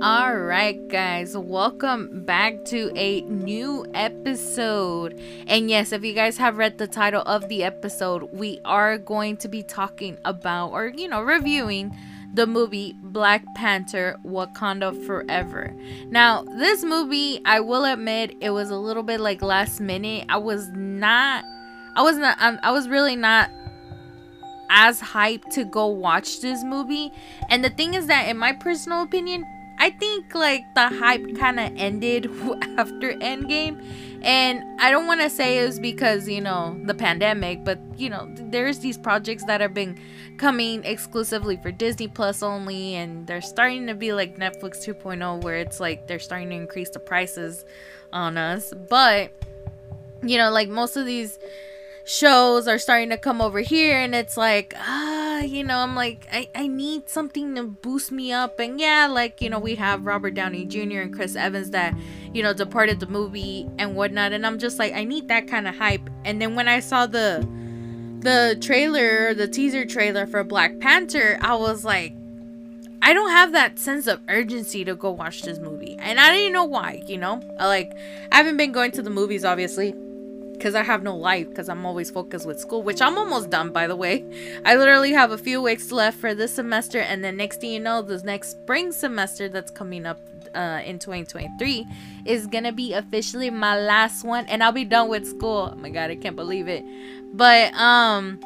All right, guys, welcome back to a new episode. And yes, if you guys have read the title of the episode, we are going to be talking about or, you know, reviewing the movie Black Panther Wakanda Forever. Now, this movie, I will admit, it was a little bit like last minute. I was not, I was not, um, I was really not as hyped to go watch this movie. And the thing is that, in my personal opinion, I think like the hype kind of ended after Endgame. And I don't want to say it was because, you know, the pandemic, but, you know, there's these projects that have been coming exclusively for Disney Plus only. And they're starting to be like Netflix 2.0, where it's like they're starting to increase the prices on us. But, you know, like most of these shows are starting to come over here and it's like ah you know i'm like I, I need something to boost me up and yeah like you know we have robert downey jr and chris evans that you know departed the movie and whatnot and i'm just like i need that kind of hype and then when i saw the the trailer the teaser trailer for black panther i was like I don't have that sense of urgency to go watch this movie. And I didn't even know why, you know? Like, I haven't been going to the movies, obviously because I have no life because I'm always focused with school, which I'm almost done by the way. I literally have a few weeks left for this semester, and then next thing you know, this next spring semester that's coming up uh, in 2023 is gonna be officially my last one, and I'll be done with school. Oh my god, I can't believe it. But um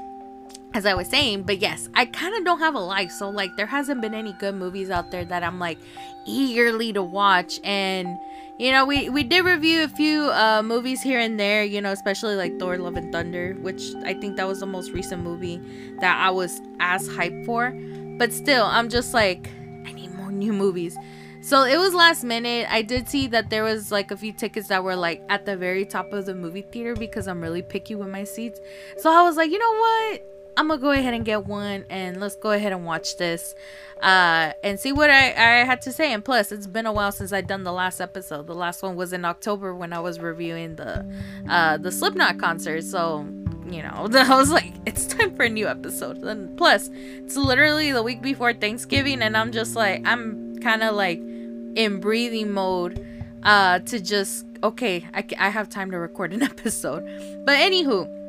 as I was saying, but yes, I kind of don't have a life. So, like, there hasn't been any good movies out there that I'm like eagerly to watch. And, you know, we, we did review a few uh, movies here and there, you know, especially like Thor Love and Thunder, which I think that was the most recent movie that I was as hyped for. But still, I'm just like, I need more new movies. So it was last minute. I did see that there was like a few tickets that were like at the very top of the movie theater because I'm really picky with my seats. So I was like, you know what? I'm gonna go ahead and get one and let's go ahead and watch this uh, and see what I, I had to say. And plus, it's been a while since I've done the last episode. The last one was in October when I was reviewing the uh, the Slipknot concert. So, you know, I was like, it's time for a new episode. And plus, it's literally the week before Thanksgiving, and I'm just like, I'm kind of like in breathing mode uh, to just, okay, I, I have time to record an episode. But, anywho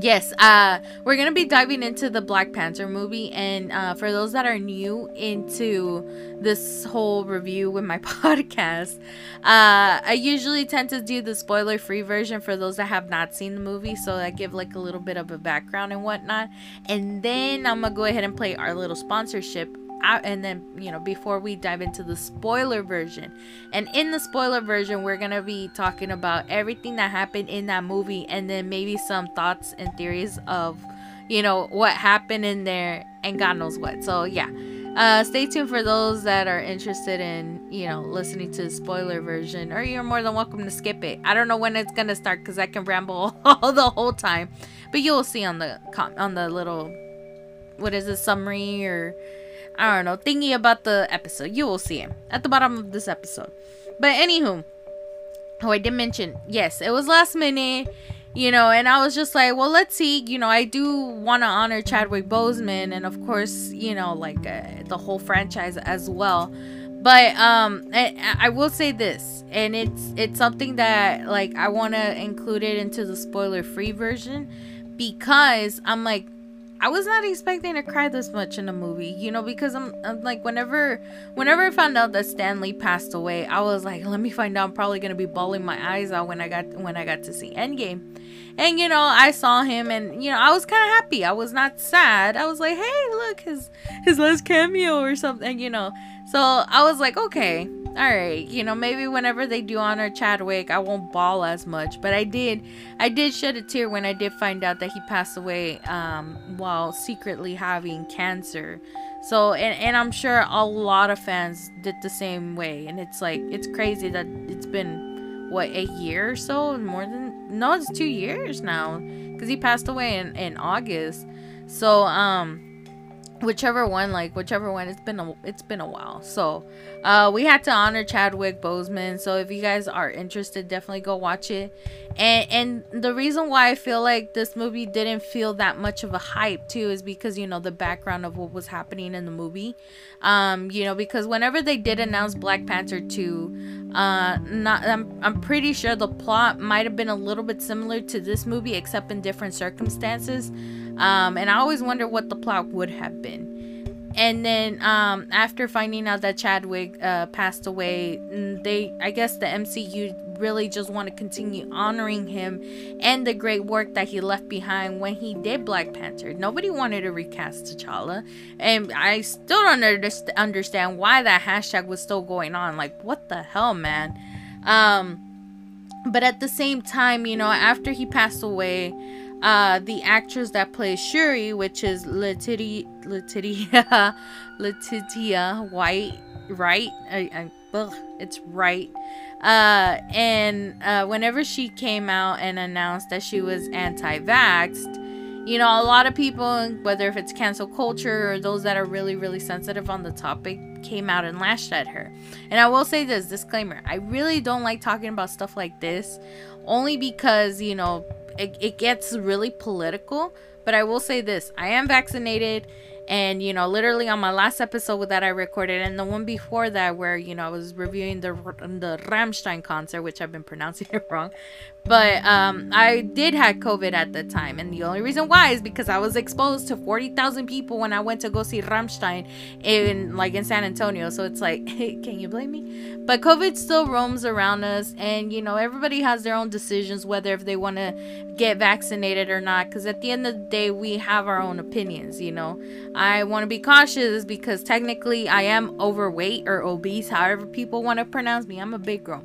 yes uh we're gonna be diving into the black panther movie and uh for those that are new into this whole review with my podcast uh i usually tend to do the spoiler free version for those that have not seen the movie so i give like a little bit of a background and whatnot. And then i'm gonna go ahead and play our little sponsorship and then you know before we dive into the spoiler version. And in the spoiler version we're gonna be talking about everything that happened in that movie and then maybe some thoughts and theories of you know what happened in there and god knows what. So yeah. Uh, stay tuned for those that are interested in you know listening to the spoiler version or you're more than welcome to skip it. I don't know when it's gonna start because i can ramble all the whole time but you'll see on the com- on the little what is it summary or I don't know, thingy about the episode. You will see him at the bottom of this episode. But anywho, oh, I did mention, yes, it was last minute, you know, and I was just like, well, let's see. You know, I do want to honor Chadwick Boseman and, of course, you know, like uh, the whole franchise as well. But um, I, I will say this, and it's it's something that like I want to include it into the spoiler free version because I'm like I was not expecting to cry this much in a movie, you know, because I'm, I'm, like whenever whenever I found out that Stan Lee passed away, I was like, let me find out. I'm probably gonna be bawling my eyes out when I got when I got to see Endgame. And you know, I saw him and you know, I was kinda happy. I was not sad. I was like, hey, look, his his last cameo or something, you know. So I was like, okay, all right, you know, maybe whenever they do honor Chadwick, I won't bawl as much. But I did, I did shed a tear when I did find out that he passed away um, while secretly having cancer. So, and, and I'm sure a lot of fans did the same way. And it's like, it's crazy that it's been, what, a year or so? More than, no, it's two years now. Because he passed away in, in August. So, um, whichever one like whichever one it's been a it's been a while so uh we had to honor chadwick boseman so if you guys are interested definitely go watch it and and the reason why I feel like this movie didn't feel that much of a hype too is because you know the background of what was happening in the movie. Um, you know, because whenever they did announce Black Panther 2, uh not I'm I'm pretty sure the plot might have been a little bit similar to this movie except in different circumstances. Um, and I always wonder what the plot would have been and then um, after finding out that Chadwick uh, passed away, mm, they I guess the MCU really just want to continue honoring him and the great work that he left behind when he did Black Panther. Nobody wanted to recast T'Challa, and I still don't understand why that hashtag was still going on. Like, what the hell, man? Um, but at the same time, you know, after he passed away uh, the actress that plays Shuri, which is Letitia Letitia White, right? I, I, ugh, it's right. Uh, and uh, whenever she came out and announced that she was anti-vaxxed, you know, a lot of people, whether if it's cancel culture or those that are really, really sensitive on the topic, came out and lashed at her. And I will say this disclaimer I really don't like talking about stuff like this, only because, you know, it, it gets really political. But I will say this I am vaccinated and you know literally on my last episode that i recorded and the one before that where you know i was reviewing the the Rammstein concert which i've been pronouncing it wrong. But um i did have covid at the time. And the only reason why is because i was exposed to 40,000 people when i went to go see Rammstein in like in san antonio. So it's like hey, can you blame me? But covid still roams around us and you know everybody has their own decisions whether if they want to get vaccinated or not. Because at the end of the day we have our own opinions you know I want to be cautious because technically I am overweight or obese, however people want to pronounce me. I'm a big girl.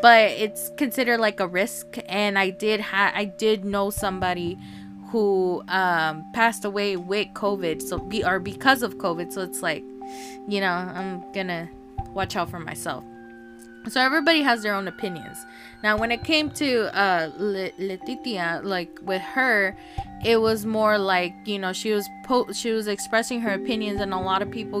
But it's considered like a risk and I did ha- I did know somebody who um, passed away with COVID, so be or because of COVID. So it's like, you know, I'm gonna watch out for myself. So everybody has their own opinions. Now, when it came to uh, Le- Letitia, like with her, it was more like you know she was po- she was expressing her opinions, and a lot of people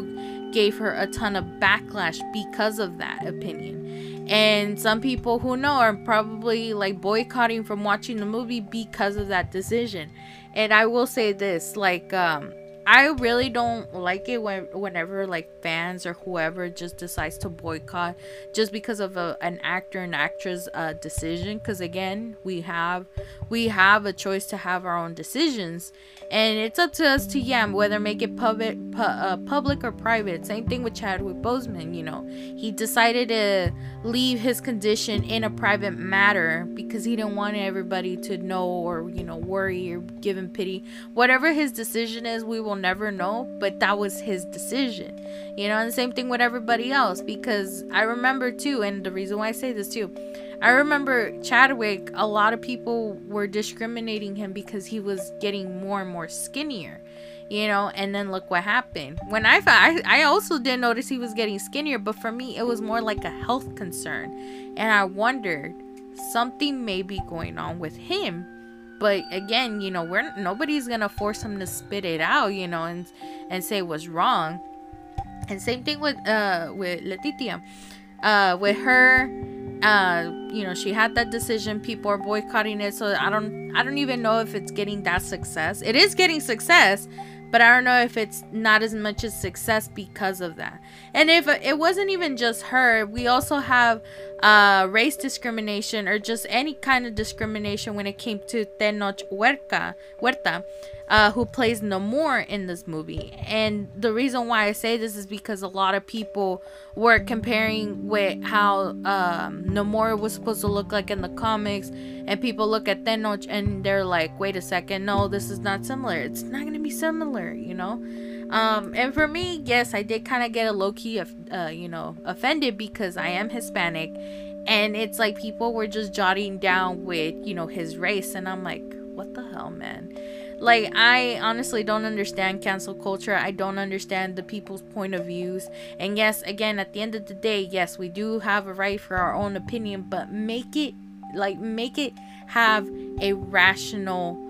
gave her a ton of backlash because of that opinion. And some people who know are probably like boycotting from watching the movie because of that decision. And I will say this, like um I really don't like it when whenever like fans or whoever just decides to boycott just because of a, an actor and actress uh, decision. Because again, we have we have a choice to have our own decisions, and it's up to us to yeah whether make it public pu- uh, public or private. Same thing with Chadwick Boseman. You know, he decided to leave his condition in a private matter because he didn't want everybody to know or you know worry or give him pity. Whatever his decision is, we will never know, but that was his decision. You know, and the same thing with everybody else because I remember too, and the reason why I say this too, I remember Chadwick, a lot of people were discriminating him because he was getting more and more skinnier. You know, and then look what happened. When I I, I also didn't notice he was getting skinnier, but for me it was more like a health concern. And I wondered something may be going on with him but again you know we're nobody's gonna force him to spit it out you know and and say what's wrong and same thing with uh with letitia uh with her uh you know she had that decision. People are boycotting it. So i don't i don't even know if it's getting that success. It is getting success but I don't know if it's not as much as success because of that. And if it wasn't even just her, we also have uh, race discrimination or just any kind of discrimination when it came to Tenoch Huerta, Huerta uh, who plays Namor in this movie. And the reason why I say this is because a lot of people were comparing with how um, Namor was supposed to look like in the comics, and people look at Tenoch and they're like, wait a second, no, this is not similar. It's not going to be similar, you know? Um, and for me, yes, I did kind of get a low key, of, uh, you know, offended because I am Hispanic, and it's like people were just jotting down with, you know, his race, and I'm like, what the hell, man? Like, I honestly don't understand cancel culture. I don't understand the people's point of views. And yes, again, at the end of the day, yes, we do have a right for our own opinion, but make it like make it have a rational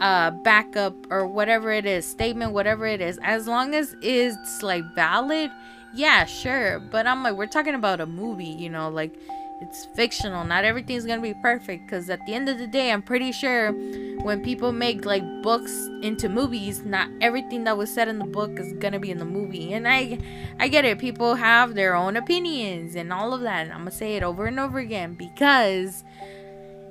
uh backup or whatever it is statement whatever it is as long as it's like valid yeah sure but i'm like we're talking about a movie you know like it's fictional. Not everything's gonna be perfect. Cause at the end of the day, I'm pretty sure when people make like books into movies, not everything that was said in the book is gonna be in the movie. And I, I get it. People have their own opinions and all of that. And I'm gonna say it over and over again because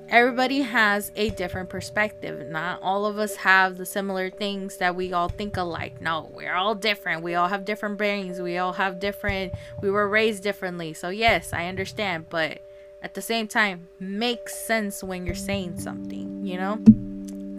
everybody has a different perspective. Not all of us have the similar things that we all think alike. No, we're all different. We all have different brains. We all have different, we were raised differently. So, yes, I understand. But at the same time, makes sense when you're saying something, you know?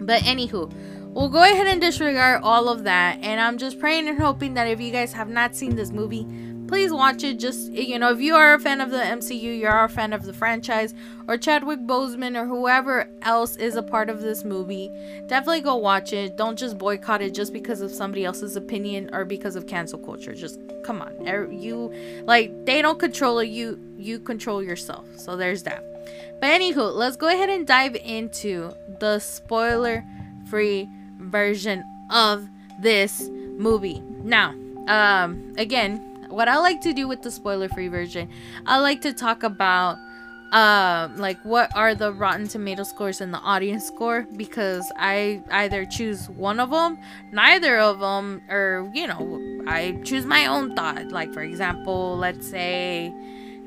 But, anywho, we'll go ahead and disregard all of that. And I'm just praying and hoping that if you guys have not seen this movie, please watch it. Just, you know, if you are a fan of the MCU, you are a fan of the franchise, or Chadwick Boseman, or whoever else is a part of this movie, definitely go watch it. Don't just boycott it just because of somebody else's opinion or because of cancel culture. Just come on. Er, you, like, they don't control you, you control yourself. So there's that. But anywho, let's go ahead and dive into the spoiler free version of this movie. Now, um, again, what I like to do with the spoiler free version, I like to talk about uh, like what are the Rotten Tomato scores and the audience score because I either choose one of them, neither of them, or you know, I choose my own thought. Like for example, let's say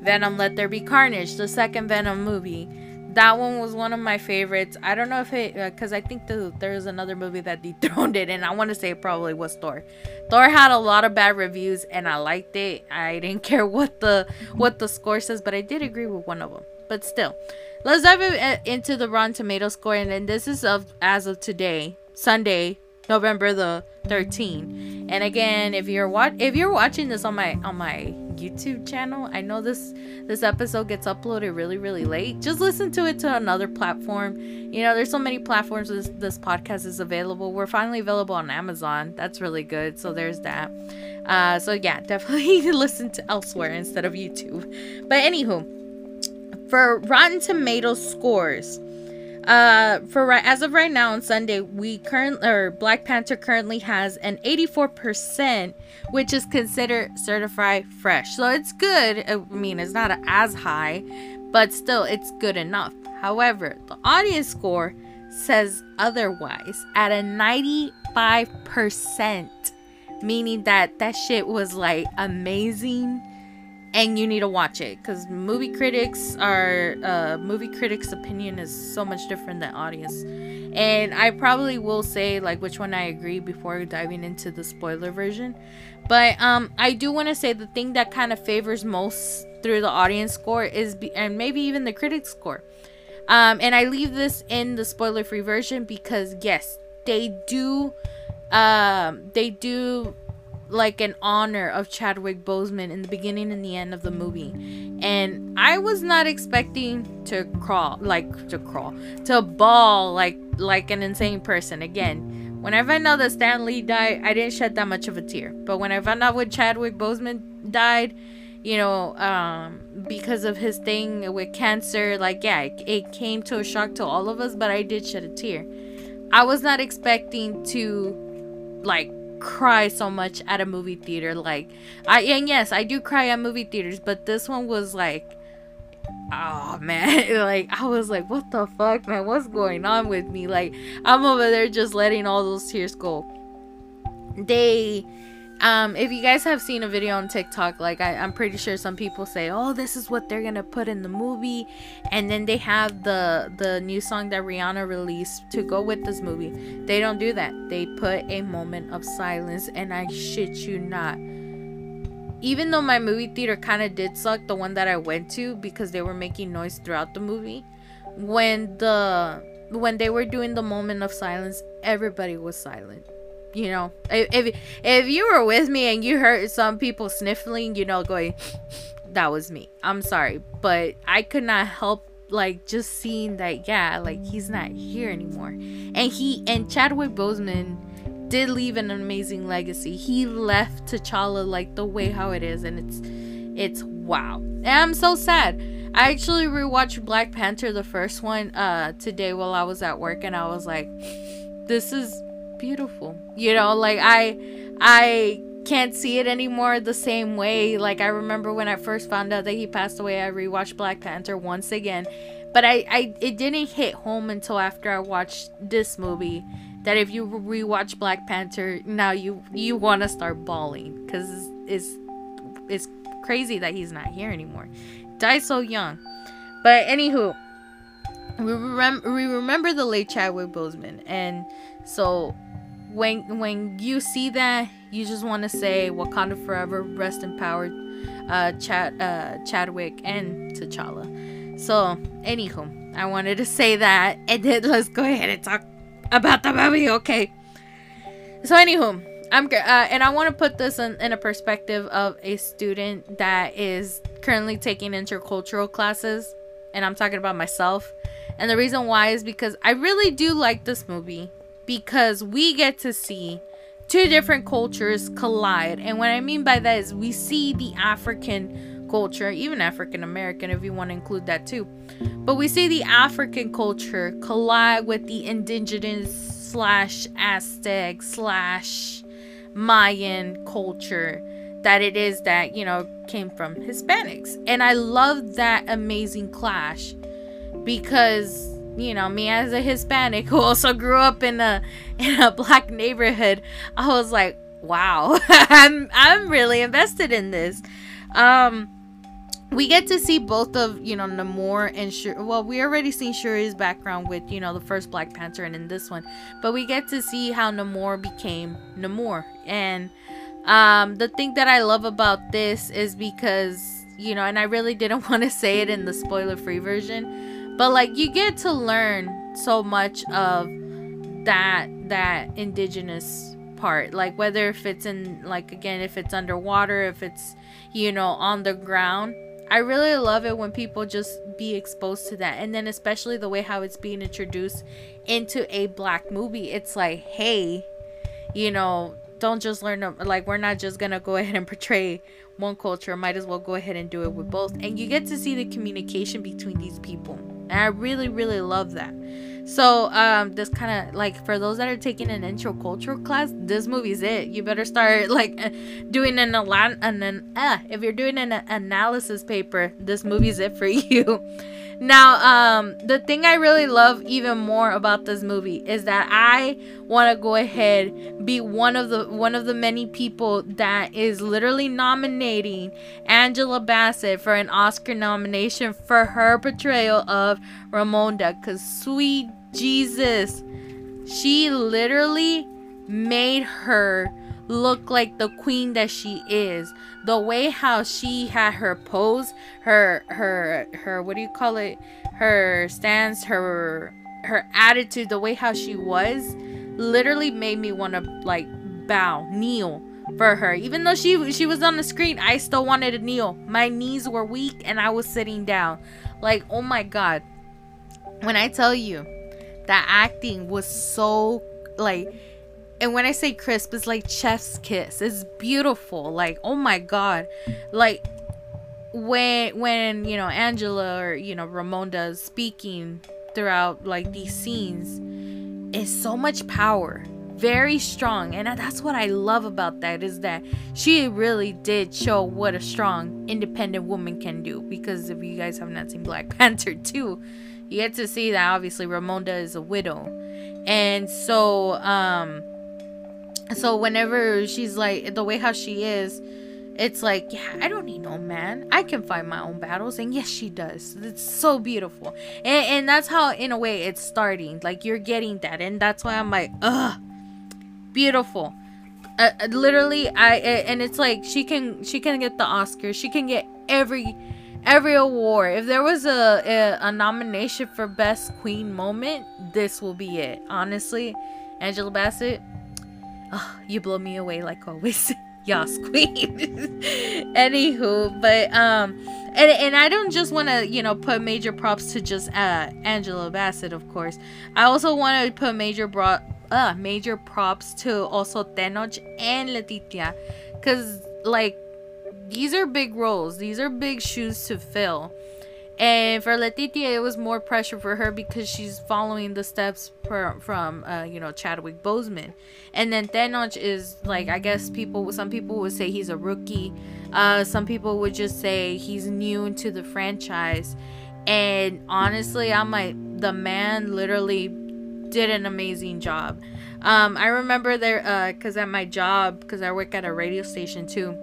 Venom Let There Be Carnage, the second Venom movie that one was one of my favorites. I don't know if it because uh, I think the, there was another movie that dethroned it, and I want to say it probably was Thor. Thor had a lot of bad reviews, and I liked it. I didn't care what the what the score says, but I did agree with one of them. But still, let's dive uh, into the Rotten Tomato score, and then this is of as of today, Sunday, November the 13th. And again, if you're what if you're watching this on my on my YouTube channel, I know this this episode gets uploaded really really late. Just listen to it to another platform. You know, there's so many platforms this this podcast is available. We're finally available on Amazon. That's really good. So there's that. Uh, so yeah, definitely listen to elsewhere instead of YouTube. But anywho, for Rotten Tomatoes scores uh, for right as of right now on Sunday, we current or Black Panther currently has an 84%, which is considered certified fresh. So it's good. I mean, it's not as high, but still, it's good enough. However, the audience score says otherwise at a 95%, meaning that that shit was like amazing and you need to watch it because movie critics are uh, movie critics opinion is so much different than audience. And i probably will say like which one i agree before diving into the spoiler version. But um i do want to say the thing that kind of favors most through the audience score is be- and maybe even the critic score. Um and i leave this in the spoiler free version because yes they do um they do like an honor of Chadwick Boseman in the beginning and the end of the movie. And I was not expecting to crawl like to crawl to bawl like like an insane person again. When I found out that Stan Lee died, I didn't shed that much of a tear. But when I found out Chadwick Boseman died, you know, um, because of his thing with cancer, like yeah, it, it came to a shock to all of us, but I did shed a tear. I was not expecting to like cry so much at a movie theater. Like, I and yes, I do cry at movie theaters, but this one was like, oh man, like I was like, what the fuck, man? What's going on with me? Like, I'm over there just letting all those tears go. They um, if you guys have seen a video on TikTok, like I, I'm pretty sure some people say, "Oh, this is what they're gonna put in the movie," and then they have the the new song that Rihanna released to go with this movie. They don't do that. They put a moment of silence, and I shit you not. Even though my movie theater kind of did suck, the one that I went to because they were making noise throughout the movie, when the when they were doing the moment of silence, everybody was silent you know if if you were with me and you heard some people sniffling you know going that was me. I'm sorry. But i could not help like just seeing that yeah like he's not here anymore. And he and chadwick boseman did leave an amazing legacy. He left t'challa like the way how it is and it's it's wow. And i'm so sad. I actually rewatched black panther the first one uh today while i was at work and i was like this is beautiful. You know, like I I can't see it anymore the same way. Like I remember when I first found out that he passed away, I rewatched Black Panther once again. But I, I it didn't hit home until after I watched this movie that if you rewatch Black Panther now you you want to start bawling cuz it's, it's crazy that he's not here anymore. Died so young. But anywho, we remember we remember the late Chadwick Boseman and so when when you see that, you just want to say Wakanda forever, rest in power, uh, Chad, uh, Chadwick and T'Challa. So, anywho, I wanted to say that, and then let's go ahead and talk about the movie, okay? So, anywho, I'm uh, and I want to put this in, in a perspective of a student that is currently taking intercultural classes, and I'm talking about myself. And the reason why is because I really do like this movie because we get to see two different cultures collide. And what I mean by that is we see the African culture, even African American, if you want to include that too. But we see the African culture collide with the indigenous slash Aztec slash Mayan culture that it is that, you know, came from Hispanics. And I love that amazing clash because you know me as a hispanic who also grew up in a in a black neighborhood i was like wow i'm i'm really invested in this um we get to see both of you know Namor and Shuri. Well, we already seen Shuri's background with you know the first Black Panther and in this one, but we get to see how Namor became Namor. And um, the thing that I love about this is because you know, and I really didn't want to say it in the spoiler-free version, but like you get to learn so much of that that indigenous part. Like whether if it's in like again if it's underwater if it's you know on the ground. I really love it when people just be exposed to that. And then especially the way how it's being introduced into a black movie it's like hey you know don't just learn like we're not just gonna go ahead and portray one culture might as well go ahead and do it with both. And you get to see the communication between these people. And i really really love that. So um this kind of like for those that are taking an intercultural class this movie's it. You better start like doing an an, an uh, if you're doing an analysis paper this movie's it for you now, um, the thing I really love even more about this movie is that I want to go ahead be one of the one of the many people that is literally nominating Angela Bassett for an Oscar nomination for her portrayal of Ramonda. Cause sweet Jesus, she literally made her look like the queen that she is. The way how she had her pose, her her her what do you call it? Her stance, her her attitude, the way how she was, literally made me want to like bow, kneel for her. Even though she she was on the screen, I still wanted to kneel. My knees were weak and I was sitting down. Like, oh my god. When I tell you that acting was so like and when I say crisp, it's like chef's kiss. It's beautiful. Like, oh my god. Like when when, you know, Angela or, you know, Ramonda is speaking throughout like these scenes, is so much power. Very strong. And that's what I love about that is that she really did show what a strong independent woman can do. Because if you guys have not seen Black Panther 2, you get to see that obviously Ramonda is a widow. And so um so whenever she's like the way how she is it's like yeah i don't need no man. I can fight my own battles. And yes she does. It's so beautiful. And, and that's how in a way it's starting. Like you're getting that. And that's why i'm like ugh. Beautiful. Uh, uh literally i and it's like she can she can get the oscar she can get every every award. If there was a, a, a nomination for best queen moment this will be it. Honestly angela bassett oh, you blow me away like always. Yas queen. Anywho, but um and and I don't just want to, you know, put major props to just uh Angela Bassett, of course. I also want to put major bro- uh major props to also Tenoch and Letitia cuz like these are big roles. These are big shoes to fill. And for Letitia, it was more pressure for her because she's following the steps per, from, uh, you know, Chadwick Boseman. And then Tenoch is like, I guess people, some people would say he's a rookie. Uh, some people would just say he's new into the franchise. And honestly, I'm like, the man literally did an amazing job. Um, I remember there, uh, cause at my job, cause I work at a radio station too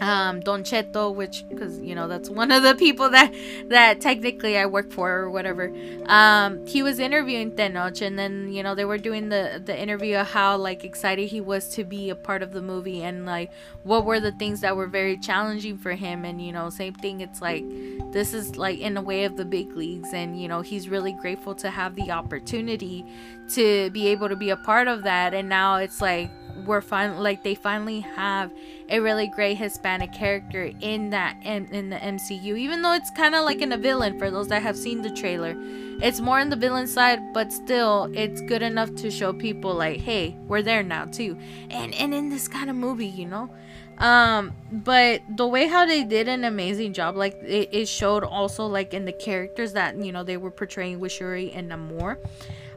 um Don Cheto which because you know that's one of the people that that technically I work for or whatever. Um he was interviewing Tenoch and then you know they were doing the the interview of how like excited he was to be a part of the movie and like what were the things that were very challenging for him. And you know same thing it's like this is like in a way of the big leagues. And you know he's really grateful to have the opportunity to be able to be a part of that. And now it's like we're finally like they finally have a really great Hispanic character in that in, in the MCU even though it's kind of like in a villain for those that have seen the trailer it's more on the villain side but still it's good enough to show people like hey we're there now too. And and in this kind of movie you know? Um but the way how they did an amazing job like it, it showed also like in the characters that you know they were portraying with Shuri and Namor.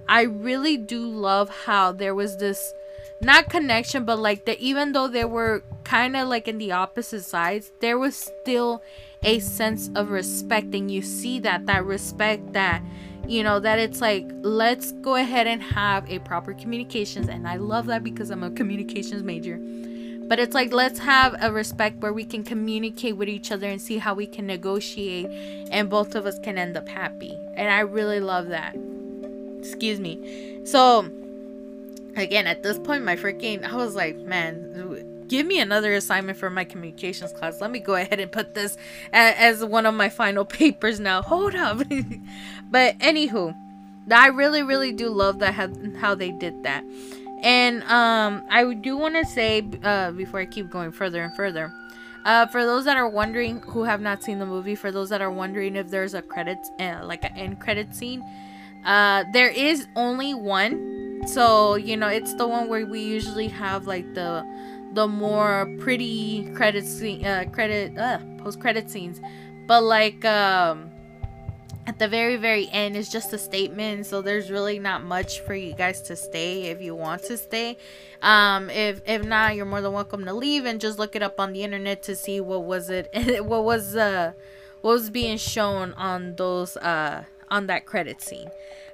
I really do love how there was this not connection but like that even though they were kind of like in the opposite sides there was still a sense of respect and you see that that respect that you know that it's like let's go ahead and have a proper communications and i love that because i'm a communications major. But it's like let's have a respect where we can communicate with each other and see how we can negotiate and both of us can end up happy. And i really love that. Excuse me. So again at this point my freaking i was like man give me another assignment for my communications class. Let me go ahead and put this as, as one of my final papers now. Hold up. But anywho i really really do love that how, how they did that. And um i do want to say uh before i keep going further and further uh, for those that are wondering who have not seen the movie, for those that are wondering if there's a credits, uh, like an end credit scene, uh, there is only one so you know it's the one where we usually have like the the more pretty credit scene uh credit uh post credit scenes. But like um at the very very end it's just a statement so there's really not much for you guys to stay if you want to stay. Um if if not you're more than welcome to leave and just look it up on the internet to see what was it what was uh what was being shown on those uh on that credit scene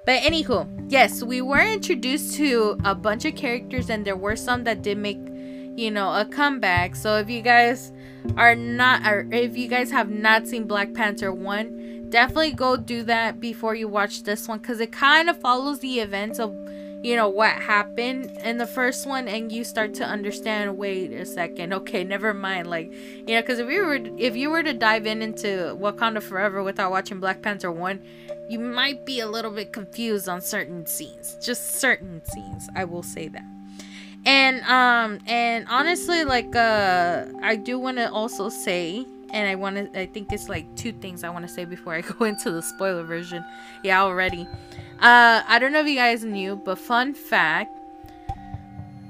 but anywho, yes, we were introduced to a bunch of characters, and there were some that did make, you know, a comeback. So if you guys are not, or if you guys have not seen Black Panther one, definitely go do that before you watch this one, because it kind of follows the events of you know what happened in the first one and you start to understand wait a second okay never mind like you know because if you were if you were to dive in into wakanda forever without watching black panther 1 you might be a little bit confused on certain scenes just certain scenes i will say that. And um and honestly like uh i do want to also say and i want to i think it's like two things i want to say before i go into the spoiler version. Yeah already. Uh i don't know if you guys knew but fun fact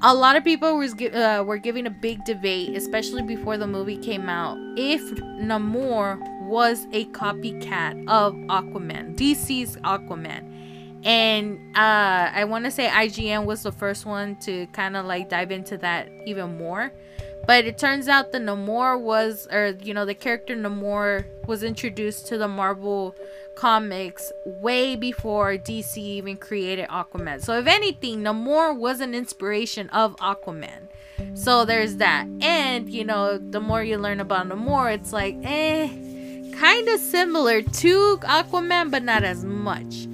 a lot of people was uh, were giving a big debate, especially before the movie came out, if Namor was a copycat of Aquaman, DC's Aquaman. And uh, I want to say IGN was the first one to kind of like dive into that even more. But it turns out the Namor was, or you know, the character Namor was introduced to the Marvel comics way before DC even created Aquaman. So if anything, Namor was an inspiration of Aquaman. So there's that. And you know, the more you learn about Namor, it's like, eh, kind of similar to Aquaman, but not as much.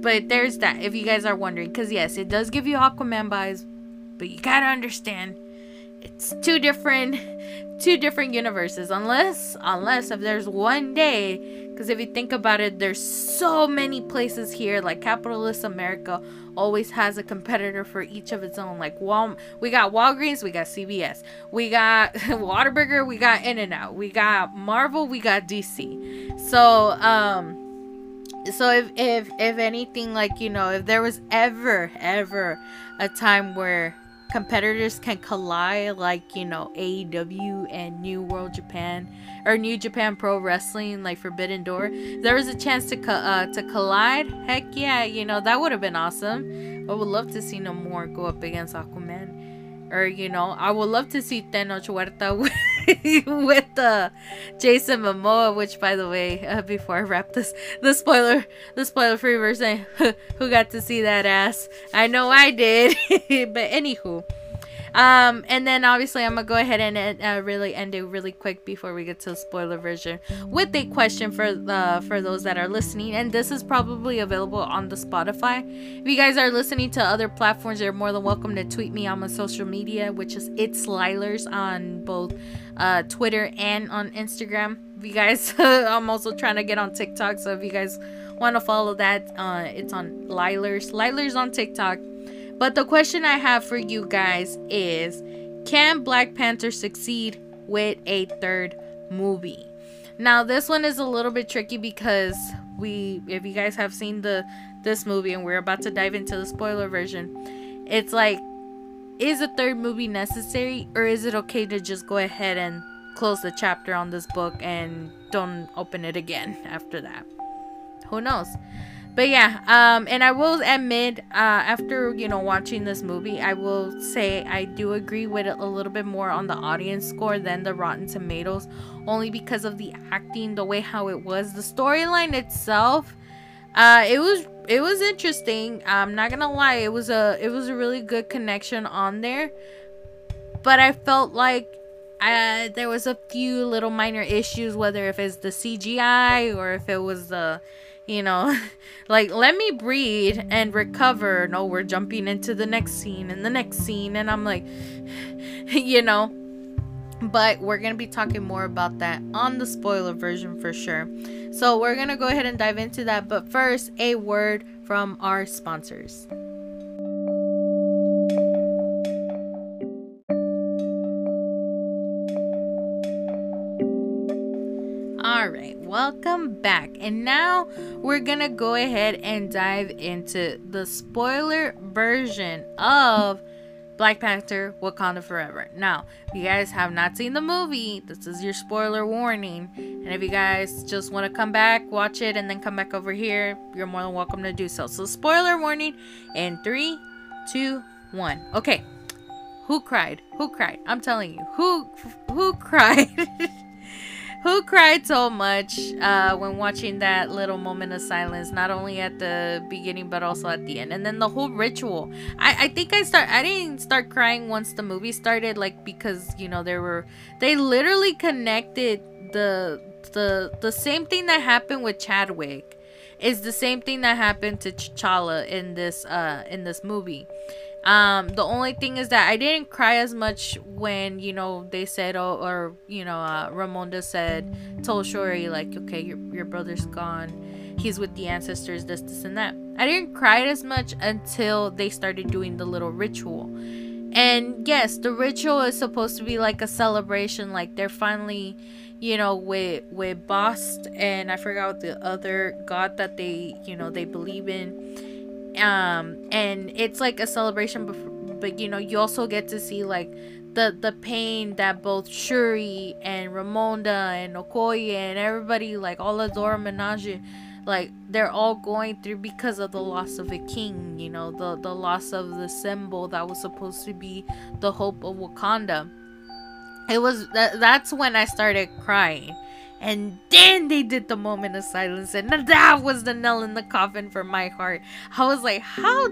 But there's that. If you guys are wondering, because yes, it does give you Aquaman vibes, but you gotta understand it's two different two different universes unless unless if there's one day because if you think about it there's so many places here like capitalist america always has a competitor for each of its own like Wal- we got walgreens we got cvs we got Whataburger we got in and out we got marvel we got dc so um so if if if anything like you know if there was ever ever a time where competitors can collide like you know AEW and New World Japan or New Japan Pro Wrestling like Forbidden Door there was a chance to co- uh, to collide? Heck yeah you know that would have been awesome. I would love to see Namor go up against Aquaman. Or you know I would love to see Tenoch Huerta with, with uh, Jason Momoa which by the way uh, before I wrap this the spoiler the spoiler free version who got to see that ass? I know I did. But anywho um, and then obviously I'm gonna go ahead and uh, really end it really quick before we get to the spoiler version with a question for the for those that are listening. And this is probably available on the Spotify. If you guys are listening to other platforms, you're more than welcome to tweet me on my social media, which is it's Lielers on both uh, Twitter and on Instagram. If you guys, I'm also trying to get on TikTok, so if you guys want to follow that, uh, it's on Lielers. Lielers on TikTok. But the question I have for you guys is can Black Panther succeed with a third movie? Now, this one is a little bit tricky because we if you guys have seen the this movie and we're about to dive into the spoiler version, it's like is a third movie necessary or is it okay to just go ahead and close the chapter on this book and don't open it again after that? Who knows? But yeah um and i will admit uh after you know watching this movie i will say i do agree with it a little bit more on the audience score than the rotten tomatoes only because of the acting the way how it was. The storyline itself uh it was it was interesting. I'm not gonna lie it was a it was a really good connection on there. But i felt like uh, there was a few little minor issues whether if it's the cgi or if it was the you know like let me breathe and recover. No we're jumping into the next scene and the next scene and i'm like you know. But we're gonna be talking more about that on the spoiler version for sure. So we're gonna go ahead and dive into that. But first a word from our sponsors welcome back. And now we're gonna go ahead and dive into the spoiler version of Black Panther Wakanda Forever. Now, if you guys have not seen the movie, this is your spoiler warning. And if you guys just want to come back, watch it, and then come back over here, you're more than welcome to do so. So, spoiler warning in three, two, one. Okay. Who cried? Who cried? I'm telling you. Who who cried? who cried so much uh, when watching that little moment of silence not only at the beginning but also at the end. And then the whole ritual. I, I think i start i didn't start crying once the movie started like because you know there were they literally connected the the the same thing that happened with chadwick is the same thing that happened to T'Challa in this uh in this movie um, the only thing is that I didn't cry as much when you know they said, oh, or you know, uh, Ramonda said, told Shuri like, okay, your your brother's gone, he's with the ancestors, this, this, and that. I didn't cry as much until they started doing the little ritual. And yes, the ritual is supposed to be like a celebration, like they're finally, you know, with with Bast and I forgot the other god that they, you know, they believe in um and it's like a celebration but, but you know you also get to see like the the pain that both Shuri and Ramonda and Okoye and everybody like all of Dora Milaje like they're all going through because of the loss of a king you know the the loss of the symbol that was supposed to be the hope of Wakanda. It was that that's when I started crying and then they did the moment of silence, and that was the nail in the coffin for my heart. I was like, how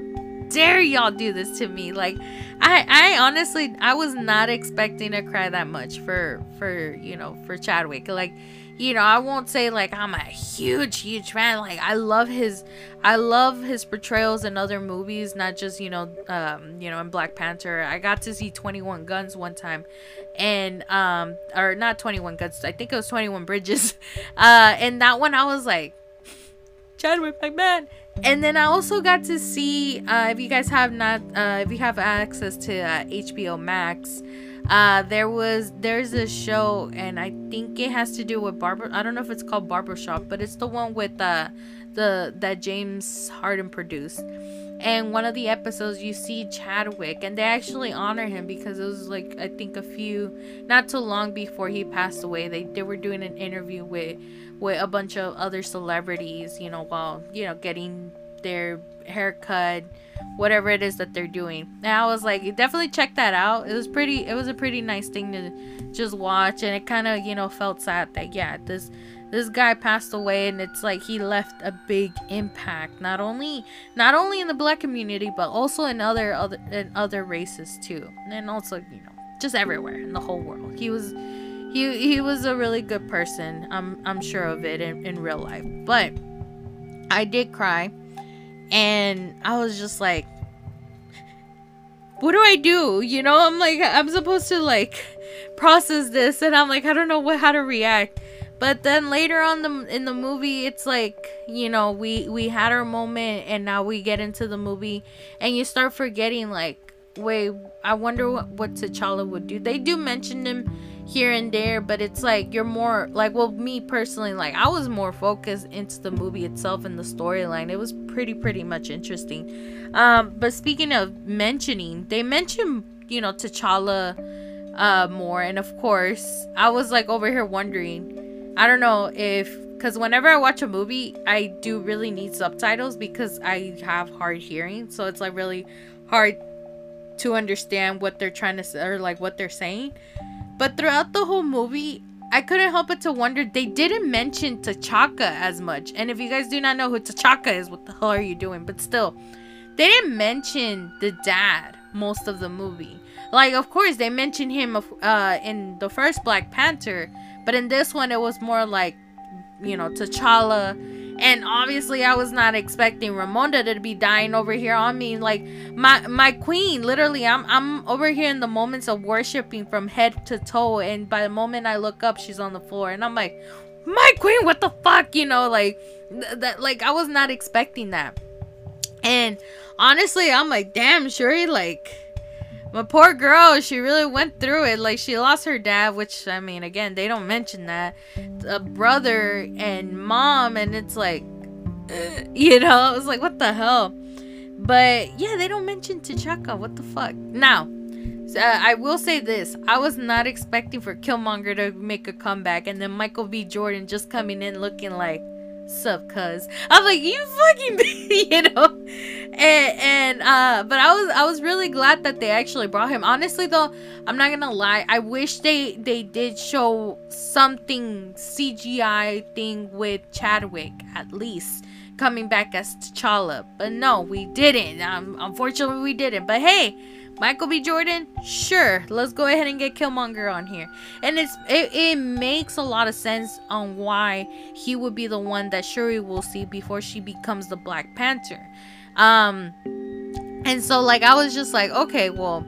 dare y'all do this to me? Like, I, I honestly, I was not expecting to cry that much for, for, you know, for Chadwick. Like, you know, I won't say like I'm a huge, huge fan. Like I love his, I love his portrayals in other movies, not just you know, um, you know, in Black Panther. I got to see Twenty One Guns one time, and um, or not Twenty One Guns. I think it was Twenty One Bridges. Uh, and that one I was like, Chadwick man. And then I also got to see, uh, if you guys have not, uh, if you have access to uh, HBO Max uh there was there's a show and i think it has to do with barber i don't know if it's called barbershop but it's the one with uh the that james harden produced. And one of the episodes you see Chadwick and they actually honor him because it was like I think a few not too long before he passed away they they were doing an interview with with a bunch of other celebrities you know while you know getting their haircut whatever it is that they're doing. And I was like definitely check that out. It was pretty it was a pretty nice thing to just watch. And it kind of you know felt sad that yeah this this guy passed away and it's like he left a big impact not only not only in the black community but also in other other in other races too. And also you know just everywhere in the whole world. He was he he was a really good person i'm i'm sure of it in, in real life. But i did cry and i was just like what do i do? You know i'm like i'm supposed to like process this. And i'm like i don't know what how to react. But then later on the in the movie it's like you know we we had our moment and now we get into the movie. And you start forgetting like wait i wonder what, what t'challa would do. They do mention him here and there but it's like you're more like well me personally like i was more focused into the movie itself and the storyline it was pretty pretty much interesting um but speaking of mentioning they mention you know t'challa uh more and of course i was like over here wondering I don't know if because whenever I watch a movie, I do really need subtitles because I have hard hearing, so it's like really hard to understand what they're trying to say or like what they're saying. But throughout the whole movie, I couldn't help but to wonder they didn't mention T'Chaka as much. And if you guys do not know who T'Chaka is, what the hell are you doing? But still, they didn't mention the dad most of the movie. Like, of course, they mentioned him uh, in the first Black Panther but in this one, it was more like, you know, T'Challa. And obviously, I was not expecting Ramonda to be dying over here on me. Like my my queen, literally, I'm I'm over here in the moments of worshiping from head to toe. And by the moment I look up, she's on the floor, and I'm like, my queen, what the fuck, you know, like th- that. Like I was not expecting that. And honestly, I'm like, damn, Shuri, like my poor girl, she really went through it. Like she lost her dad, which I mean, again, they don't mention that. A brother and mom, and it's like, you know, I was like, what the hell? But yeah, they don't mention T'Chaka. What the fuck? Now, uh, I will say this: I was not expecting for Killmonger to make a comeback, and then Michael B. Jordan just coming in looking like sup cuz i'm like you fucking you know? And and uh but i was i was really glad that they actually brought him. Honestly though i'm not gonna lie i wish they they did show something cgi thing with chadwick at least coming back as t'challa. But no we didn't. Um, unfortunately we didn't. But hey Michael B. Jordan, sure, let's go ahead and get Killmonger on here. And it's it, it makes a lot of sense on why he would be the one that Shuri will see before she becomes the Black Panther. Um and so like I was just like, okay, well,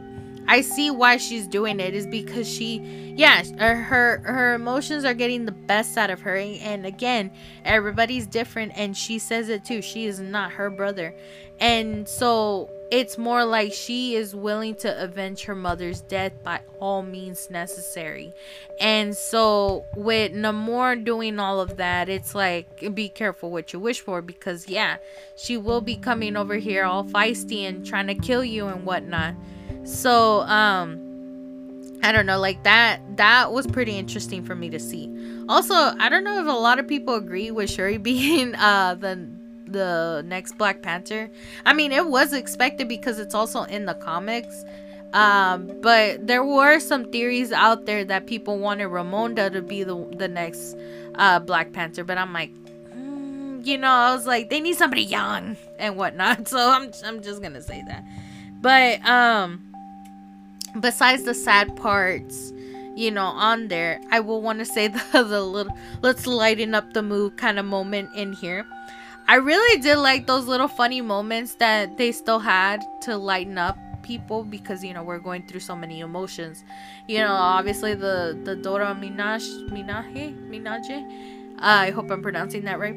I see why she's doing it is because she yeah, her her emotions are getting the best out of her and again, everybody's different and she says it too. She is not her brother. And so it's more like she is willing to avenge her mother's death by all means necessary. And so with Namor doing all of that, it's like be careful what you wish for because yeah, she will be coming over here all feisty and trying to kill you and whatnot. So um I don't know, like that that was pretty interesting for me to see. Also, I don't know if a lot of people agree with Shuri being uh the the next Black Panther. I mean, it was expected because it's also in the comics. Um, but there were some theories out there that people wanted Ramonda to be the the next uh, Black Panther, but I'm like, mm, you know, I was like, they need somebody young and whatnot. So I'm I'm just gonna say that. But um, besides the sad parts, you know, on there, I will want to say the the little let's lighten up the mood kind of moment in here. I really did like those little funny moments that they still had to lighten up people because you know we're going through so many emotions. You know, obviously the the Dora Minaj Minaje Minaje. Uh, I hope I'm pronouncing that right.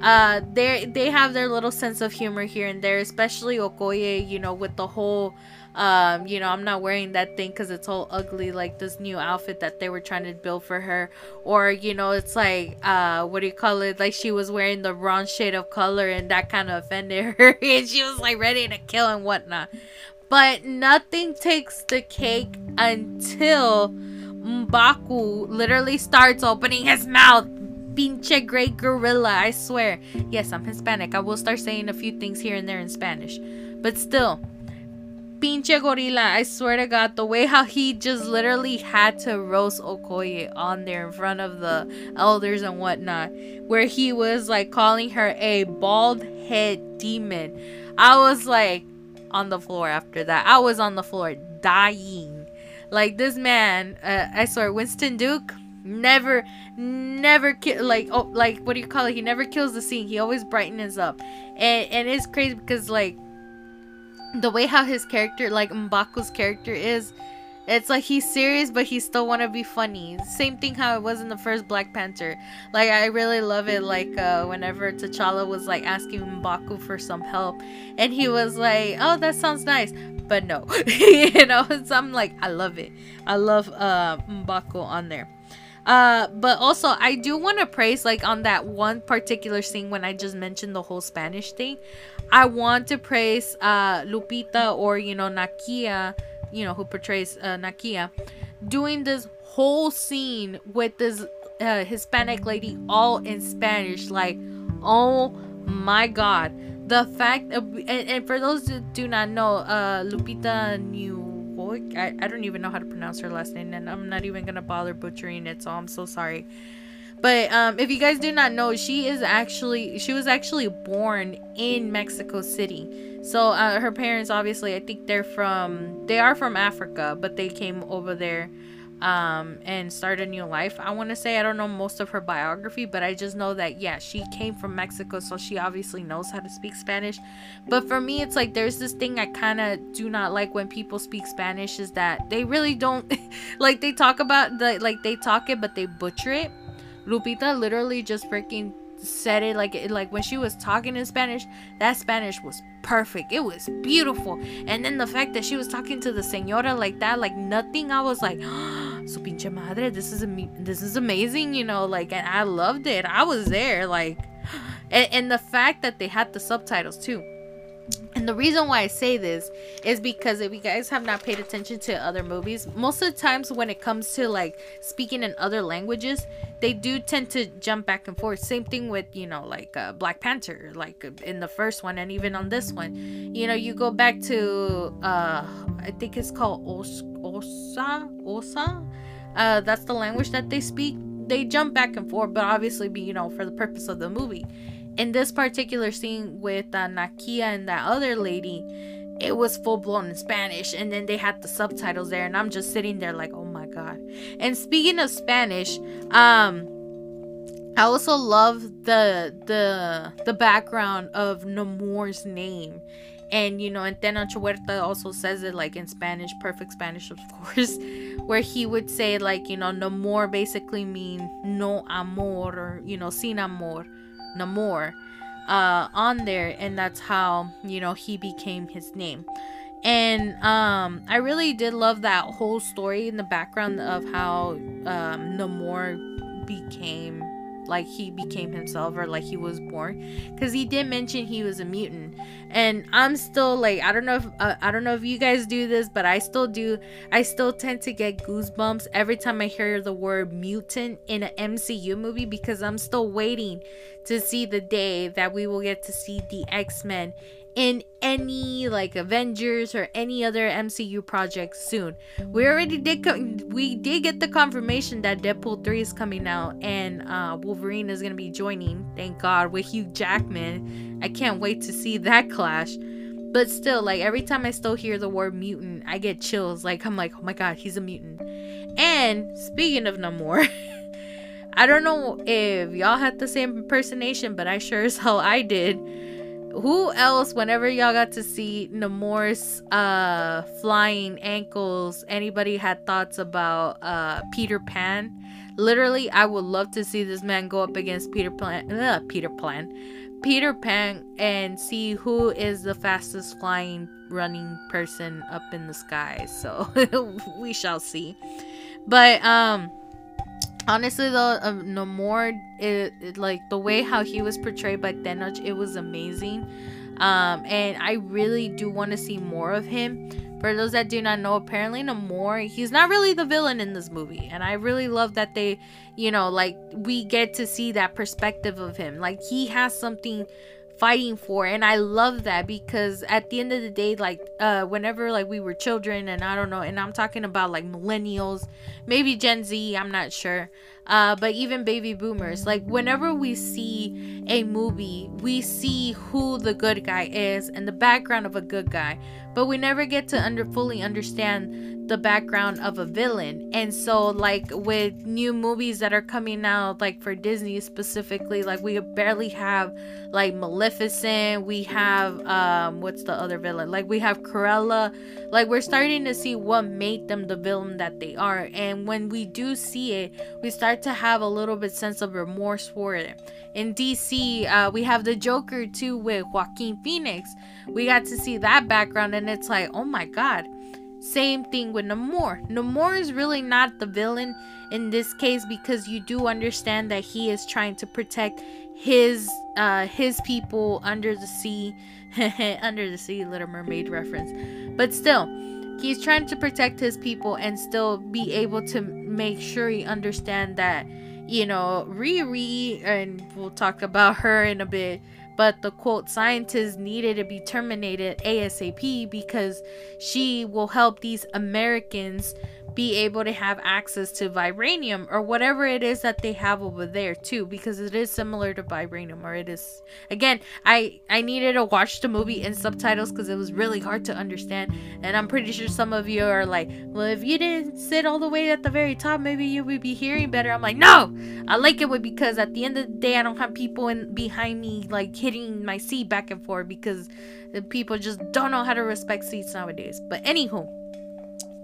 Uh, they they have their little sense of humor here and there, especially Okoye. You know, with the whole Um, you know, I'm not wearing that thing because it's all ugly, like this new outfit that they were trying to build for her. Or, you know, it's like, uh, what do you call it? Like she was wearing the wrong shade of color and that kind of offended her. and she was like ready to kill and whatnot. But nothing takes the cake until Mbaku literally starts opening his mouth. Pinche great gorilla, I swear. Yes, I'm Hispanic. I will start saying a few things here and there in Spanish. But still, pinche gorilla, I swear to God, the way how he just literally had to roast Okoye on there in front of the elders and whatnot, where he was like calling her a bald head demon. I was like on the floor after that. I was on the floor dying. Like this man, uh, I swear, Winston Duke never never ki- like oh like what do you call it he never kills the scene he always brightens up and and it's crazy because like the way how his character, like Mbaku's character, is. It's like he's serious, but he still want to be funny. Same thing how it was in the first Black Panther. Like I really love it. Like uh, whenever T'Challa was like asking Mbaku for some help, and he was like, "Oh, that sounds nice," but no, you know. So I'm like, I love it. I love uh, Mbaku on there. Uh, but also I do want to praise like on that one particular scene when I just mentioned the whole Spanish thing. I want to praise uh Lupita or you know Nakia, you know who portrays uh, Nakia, doing this whole scene with this uh, Hispanic lady all in Spanish. Like, oh my God, the fact of, and, and for those who do not know, uh, Lupita New I, I don't even know how to pronounce her last name, and I'm not even gonna bother butchering it, so I'm so sorry. But um, if you guys do not know, she is actually she was actually born in Mexico City. So uh, her parents, obviously, I think they're from they are from Africa, but they came over there um, and start a new life. I want to say I don't know most of her biography, but I just know that yeah, she came from Mexico, so she obviously knows how to speak Spanish. But for me, it's like there's this thing I kind of do not like when people speak Spanish is that they really don't like they talk about the like they talk it, but they butcher it. Lupita literally just freaking said it like like when she was talking in Spanish, that Spanish was perfect. It was beautiful. And then the fact that she was talking to the señora like that, like nothing, I was like, su pinche madre, this is am- this is amazing, you know, like and I loved it. I was there, like and, and the fact that they had the subtitles too the reason why I say this is because if you guys have not paid attention to other movies, most of the times when it comes to like speaking in other languages, they do tend to jump back and forth. Same thing with, you know, like uh, Black Panther, like in the first one and even on this one. You know, you go back to, uh, I think it's called Os- Osa, Osa. Uh, that's the language that they speak. They jump back and forth, but obviously, be you know, for the purpose of the movie in this particular scene with uh, Nakia and that other lady, it was full blown in Spanish, and then they had the subtitles there, and I'm just sitting there like, oh my god. And speaking of Spanish, um, I also love the the the background of Namor's name. And you know, and Tenoch Huerta also says it like in Spanish, perfect Spanish, of course, where he would say like, you know, Namor basically mean no amor or you know, sin amor Namor uh, on there, and that's how you know he became his name. And um, I really did love that whole story in the background of how um, Namor became like he became himself or like he was born. Because he did mention he was a mutant. And i'm still like i don't know if uh, i don't know if you guys do this but i still do i still tend to get goosebumps every time i hear the word mutant in an mcu movie because i'm still waiting to see the day that we will get to see the x-men in any like Avengers or any other MCU project soon. We already did co- we did get the confirmation that Deadpool 3 is coming out and uh, Wolverine is going to be joining. Thank God with Hugh Jackman. I can't wait to see that clash. But still like every time I still hear the word mutant, I get chills. Like I'm like, "Oh my god, he's a mutant." And speaking of Namor, I don't know if y'all had the same impersonation, but I sure as hell I did who else whenever y'all got to see Namor's uh flying ankles anybody had thoughts about uh Peter Pan literally I would love to see this man go up against Peter Pan uh, Peter Pan Peter Pan and see who is the fastest flying running person up in the sky. So we shall see. But um honestly though uh, Namor it, it, like the way how he was portrayed by Tenoch it was amazing um and I really do want to see more of him for those that do not know, apparently Namor, he's not really the villain in this movie. And I really love that they, you know, like we get to see that perspective of him. Like he has something fighting for and i love that because at the end of the day like uh whenever like we were children and i don't know and i'm talking about like millennials maybe gen z i'm not sure uh but even baby boomers like whenever we see a movie we see who the good guy is and the background of a good guy but we never get to under fully understand the background of a villain. And so like with new movies that are coming out like for Disney specifically, like we barely have like Maleficent, we have um what's the other villain? Like we have Cruella. Like we're starting to see what made them the villain that they are. And when we do see it, we start to have a little bit sense of remorse for it. In DC, uh, we have the Joker too with Joaquin Phoenix. We got to see that background and it's like, oh my god same thing with Namor. Namor is really not the villain in this case because you do understand that he is trying to protect his uh his people under the sea under the sea little mermaid reference but still he's trying to protect his people and still be able to make sure he understand that you know Riri and we'll talk about her in a bit but the quote scientists needed to be terminated ASAP because she will help these Americans be able to have access to vibranium or whatever it is that they have over there too because it is similar to vibranium or it is again i i needed to watch the movie in subtitles because it was really hard to understand. And i'm pretty sure some of you are like well if you didn't sit all the way at the very top maybe you would be hearing better. I'm like no! I like it because at the end of the day i don't have people in behind me like hitting my seat back and forth because the people just don't know how to respect seats nowadays. But anywho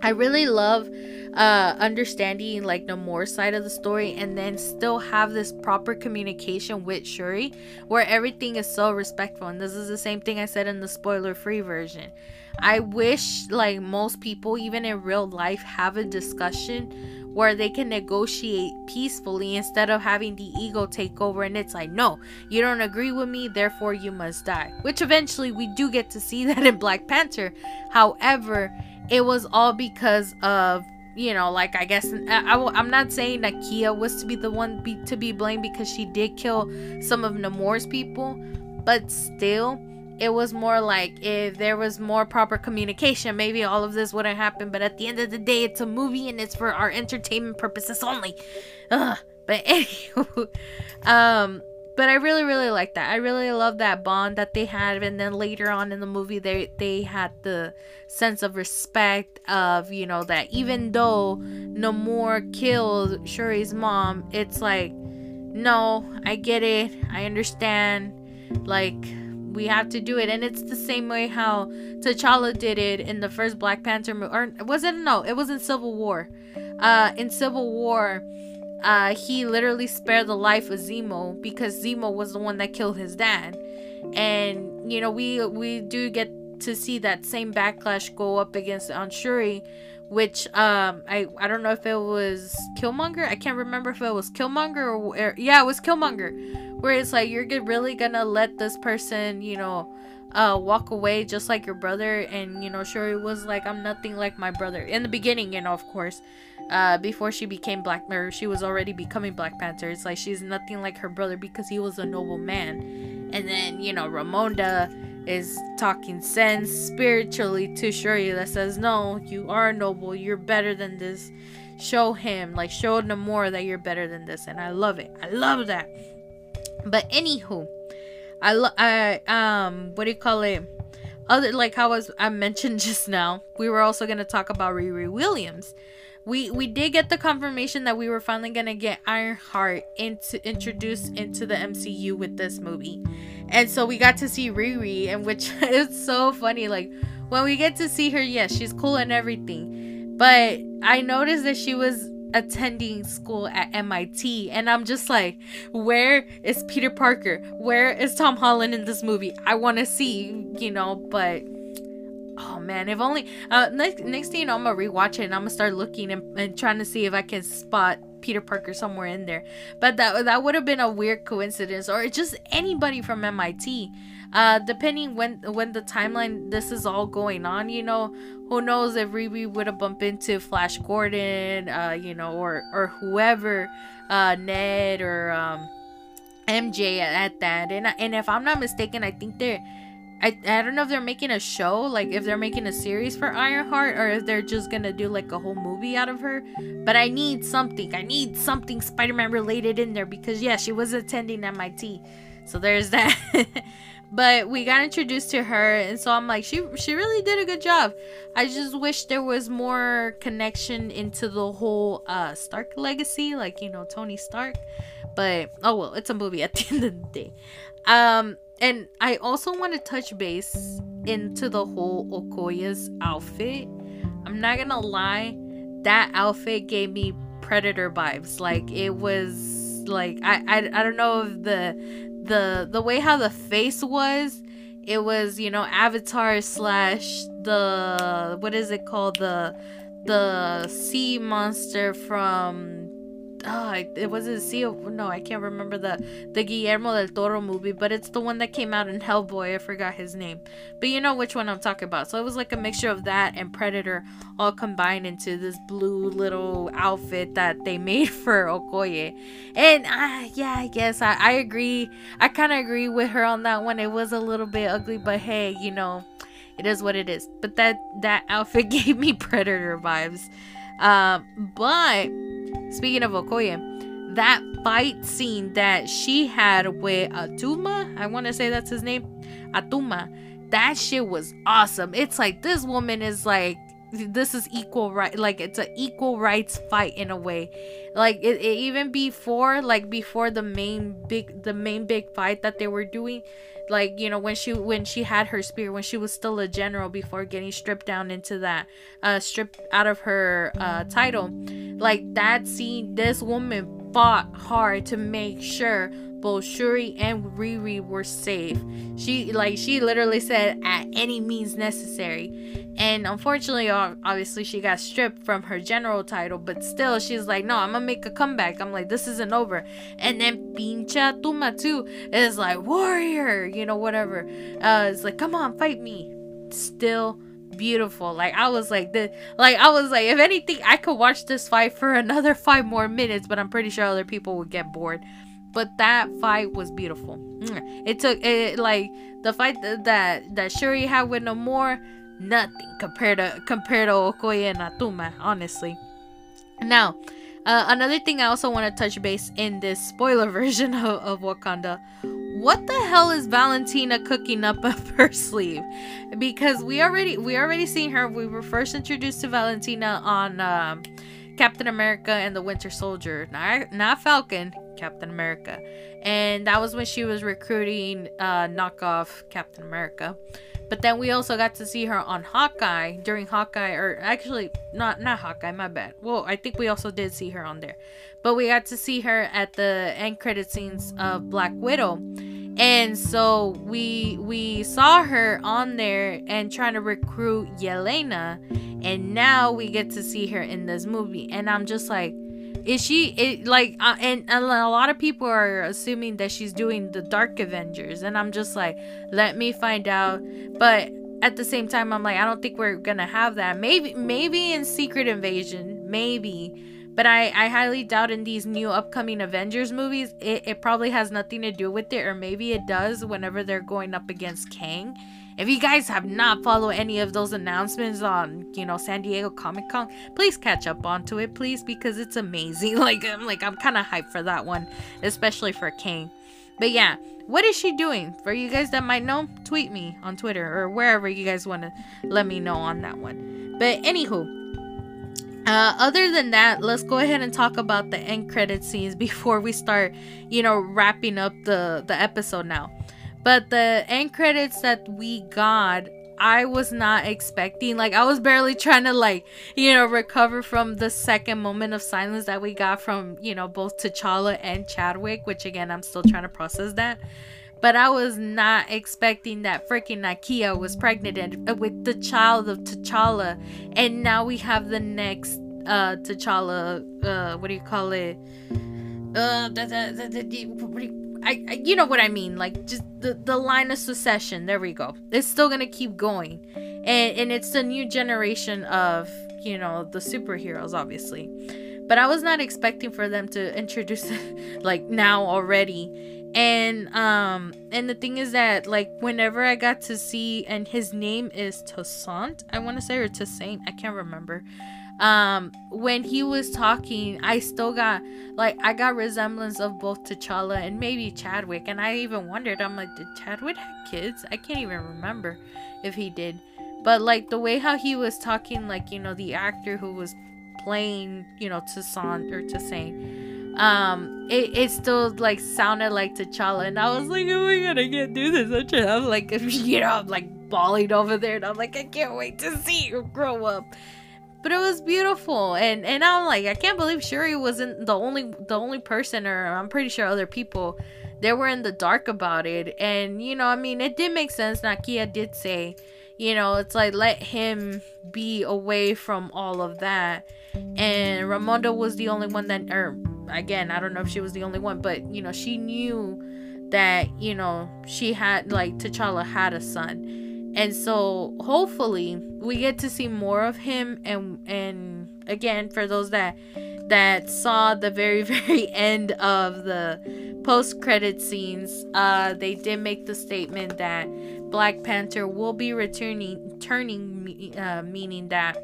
I really love uh understanding like the more side of the story and then still have this proper communication with Shuri where everything is so respectful. And this is the same thing I said in the spoiler free version. I wish like most people even in real life have a discussion where they can negotiate peacefully instead of having the ego take over and it's like no you don't agree with me therefore you must die. Which eventually we do get to see that in black panther. However it was all because of you know like i guess I, I, am not saying that kia was to be the one be, to be blamed because she did kill some of namor's people but still it was more like if there was more proper communication maybe all of this wouldn't happen but at the end of the day it's a movie and it's for our entertainment purposes only Ugh. but anyway um but I really really like that. I really love that bond that they had and then later on in the movie they they had the sense of respect of, you know, that even though Namor killed Shuri's mom, it's like no, I get it. I understand. Like we have to do it and it's the same way how T'Challa did it in the first Black Panther movie or was it no, it was in Civil War. Uh in Civil War uh, he literally spared the life of Zemo because Zemo was the one that killed his dad. And you know, we we do get to see that same backlash go up against Shuri, which um I I don't know if it was Killmonger. I can't remember if it was Killmonger or, or yeah, it was Killmonger. Where it's like you're really gonna let this person, you know, uh walk away just like your brother and you know Shuri was like I'm nothing like my brother in the beginning you know of course uh before she became Black Mirror she was already becoming Black Panther. It's like she's nothing like her brother because he was a noble man. And then you know Ramonda is talking sense spiritually to Shuri that says no you are noble. You're better than this. Show him like show Namor that you're better than this. And I love it. I love that. But anywho I, lo- I um what do you call it? Other like how was I mentioned just now, we were also gonna talk about Riri Williams. We we did get the confirmation that we were finally gonna get Ironheart into introduced into the MCU with this movie, and so we got to see Riri, and which is so funny. Like when we get to see her, yes, she's cool and everything, but I noticed that she was attending school at MIT and I'm just like where is Peter Parker? Where is Tom Holland in this movie? I want to see you know but oh man if only uh next, next thing you know I'm gonna rewatch it and I'm gonna start looking and, and trying to see if I can spot Peter Parker somewhere in there. But that that would have been a weird coincidence or just anybody from MIT uh depending when when the timeline this is all going on you know who knows if Riri would have bumped into Flash Gordon uh you know or or whoever uh Ned or um MJ at, at that. And and if I'm not mistaken I think they're I, I don't know if they're making a show, like if they're making a series for Ironheart, or if they're just gonna do like a whole movie out of her. But I need something. I need something Spider Man related in there because, yeah, she was attending MIT. So there's that. but we got introduced to her and so i'm like she she really did a good job i just wish there was more connection into the whole uh stark legacy like you know tony stark but oh well it's a movie at the end of the day um and i also want to touch base into the whole okoye's outfit. I'm not gonna lie that outfit gave me predator vibes. Like it was like i i, I don't know if the the the way how the face was it was you know avatar slash the what is it called? The the sea monster from oh, it was a sea of no i can't remember the the guillermo del toro movie but it's the one that came out in hellboy i forgot his name. But you know which one i'm talking about. So it was like a mixture of that and predator all combined into this blue little outfit that they made for okoye. And uh, yeah i guess i, I agree i kind of agree with her on that one. It was a little bit ugly but hey you know it is what it is. But that that outfit gave me predator vibes. Um but Speaking of Okoye, that fight scene that she had with Atuma, I want to say that's his name, Atuma, that shit was awesome. It's like this woman is like this is equal right like it's an equal rights fight in a way. Like it, it, even before like before the main big the main big fight that they were doing like you know when she when she had her spear when she was still a general before getting stripped down into that uh stripped out of her uh title. Like that scene this woman fought hard to make sure both Shuri and Riri were safe. She like she literally said at any means necessary. And unfortunately obviously she got stripped from her general title, but still she's like, "No, I'm going to make a comeback." I'm like, "This isn't over." And then Pinche Atuma too is like, "Warrior," you know, whatever. Uh it's like, "Come on, fight me." Still beautiful. Like I was like the like I was like if anything I could watch this fight for another 5 more minutes, but I'm pretty sure other people would get bored but that fight was beautiful. Mm. It took it like the fight that that Shuri had with Namor, nothing compared to compared to Okoye and Atuma, honestly. Now, uh, another thing I also want to touch base in this spoiler version of, of Wakanda. What the hell is Valentina cooking up up her sleeve? Because we already we already seen her. We were first introduced to Valentina on um, Captain America and the Winter Soldier, not not Falcon, Captain America. And that was when she was recruiting uh, knockoff Captain America. But then we also got to see her on Hawkeye during Hawkeye, or actually not not Hawkeye, my bad. Well, I think we also did see her on there, but we got to see her at the end credit scenes of Black Widow, and so we we saw her on there and trying to recruit Yelena, and now we get to see her in this movie, and I'm just like, is she it like uh, and, and a lot of people are assuming that she's doing the dark avengers. And i'm just like let me find out. But at the same time i'm like i don't think we're gonna have that. Maybe maybe in secret invasion. Maybe but I, I highly doubt in these new upcoming Avengers movies, it, it probably has nothing to do with it, or maybe it does whenever they're going up against Kang. If you guys have not followed any of those announcements on, you know, San Diego Comic Con, please catch up onto it, please, because it's amazing. Like, I'm like, I'm kind of hyped for that one, especially for Kang. But yeah, what is she doing? For you guys that might know, tweet me on Twitter or wherever you guys want to let me know on that one. But anywho, uh, other than that, let's go ahead and talk about the end credit scenes before we start, you know, wrapping up the the episode now. But the end credits that we got, I was not expecting. Like I was barely trying to like, you know, recover from the second moment of silence that we got from, you know, both T'Challa and Chadwick, which again I'm still trying to process that. But I was not expecting that freaking Nakia was pregnant uh, with the child of T'Challa. And now we have the next uh T'Challa uh what do you call it? Uh the, the, the, the, I, I, you know what I mean like just the the line of succession. There we go. It's still gonna keep going. And and it's the new generation of you know the superheroes obviously. But I was not expecting for them to introduce like now already and um and the thing is that like whenever I got to see and his name is Toussaint I want to say or Toussaint I can't remember. Um when he was talking i still got like i got resemblance of both t'challa and maybe chadwick and i even wondered i'm like did chadwick have kids? I can't even remember if he did. But like the way how he was talking like you know the actor who was playing you know Toussaint or Toussaint um it, it still like sounded like T'Challa and I was like oh my god I can't do this. I'm like you know I'm like bawling over there and I'm like I can't wait to see you grow up. But it was beautiful and and i'm like i can't believe shuri wasn't the only the only person or i'm pretty sure other people they were in the dark about it and you know i mean it did make sense. Nakia did say you know it's like let him be away from all of that and ramonda was the only one that or again i don't know if she was the only one but you know she knew that you know she had like t'challa had a son. And so hopefully we get to see more of him and and again for those that that saw the very very end of the post credit scenes uh they did make the statement that black panther will be returning turning uh, meaning that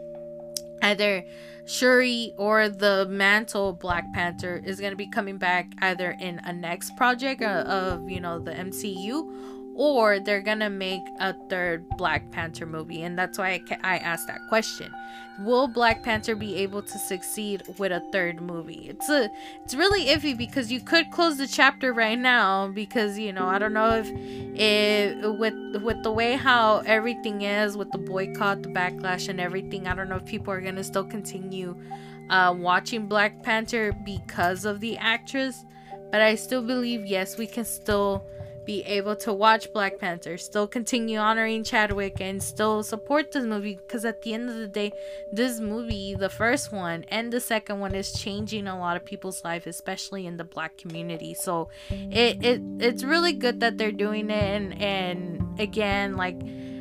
either shuri or the mantle black panther is going to be coming back either in a next project of, uh, of you know the mcu or they're gonna make a third Black Panther movie, and that's why I, I asked that question. Will Black Panther be able to succeed with a third movie? It's a it's really iffy because you could close the chapter right now because you know I don't know if if with with the way how everything is with the boycott, the backlash, and everything. I don't know if people are gonna still continue uh, watching Black Panther because of the actress, but I still believe yes we can still be able to watch Black Panther, still continue honoring Chadwick, and still support this movie because at the end of the day, this movie, the first one and the second one, is changing a lot of people's life, especially in the Black community. So it, it it's really good that they're doing it, and and again, like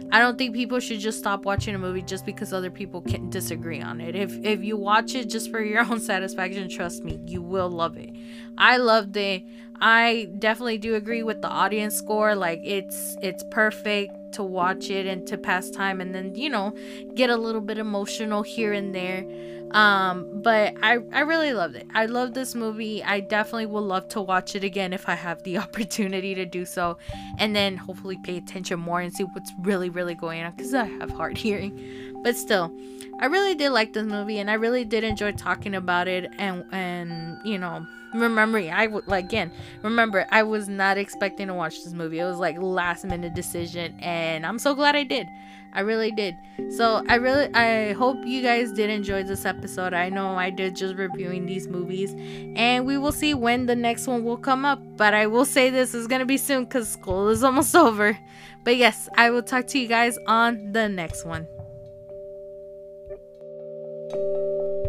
I don't think people should just stop watching a movie just because other people can disagree on it. If if you watch it just for your own satisfaction, trust me, you will love it. I loved it. I definitely do agree with the audience score. Like it's it's perfect to watch it and to pass time and then, you know, get a little bit emotional here and there. Um but i i really loved it. I love this movie. I definitely will love to watch it again if i have the opportunity to do so. And then hopefully pay attention more and see what's really really going on because i have hard hearing. But still i really did like this movie and i really did enjoy talking about it and and you know remembering i would like again remember i was not expecting to watch this movie it was like last minute decision and i'm so glad i did I really did. So I really I hope you guys did enjoy this episode. I know I did just reviewing these movies and we will see when the next one will come up. But I will say this is to be soon cuz school is almost over. But yes, I will talk to you guys on the next one. Thank you.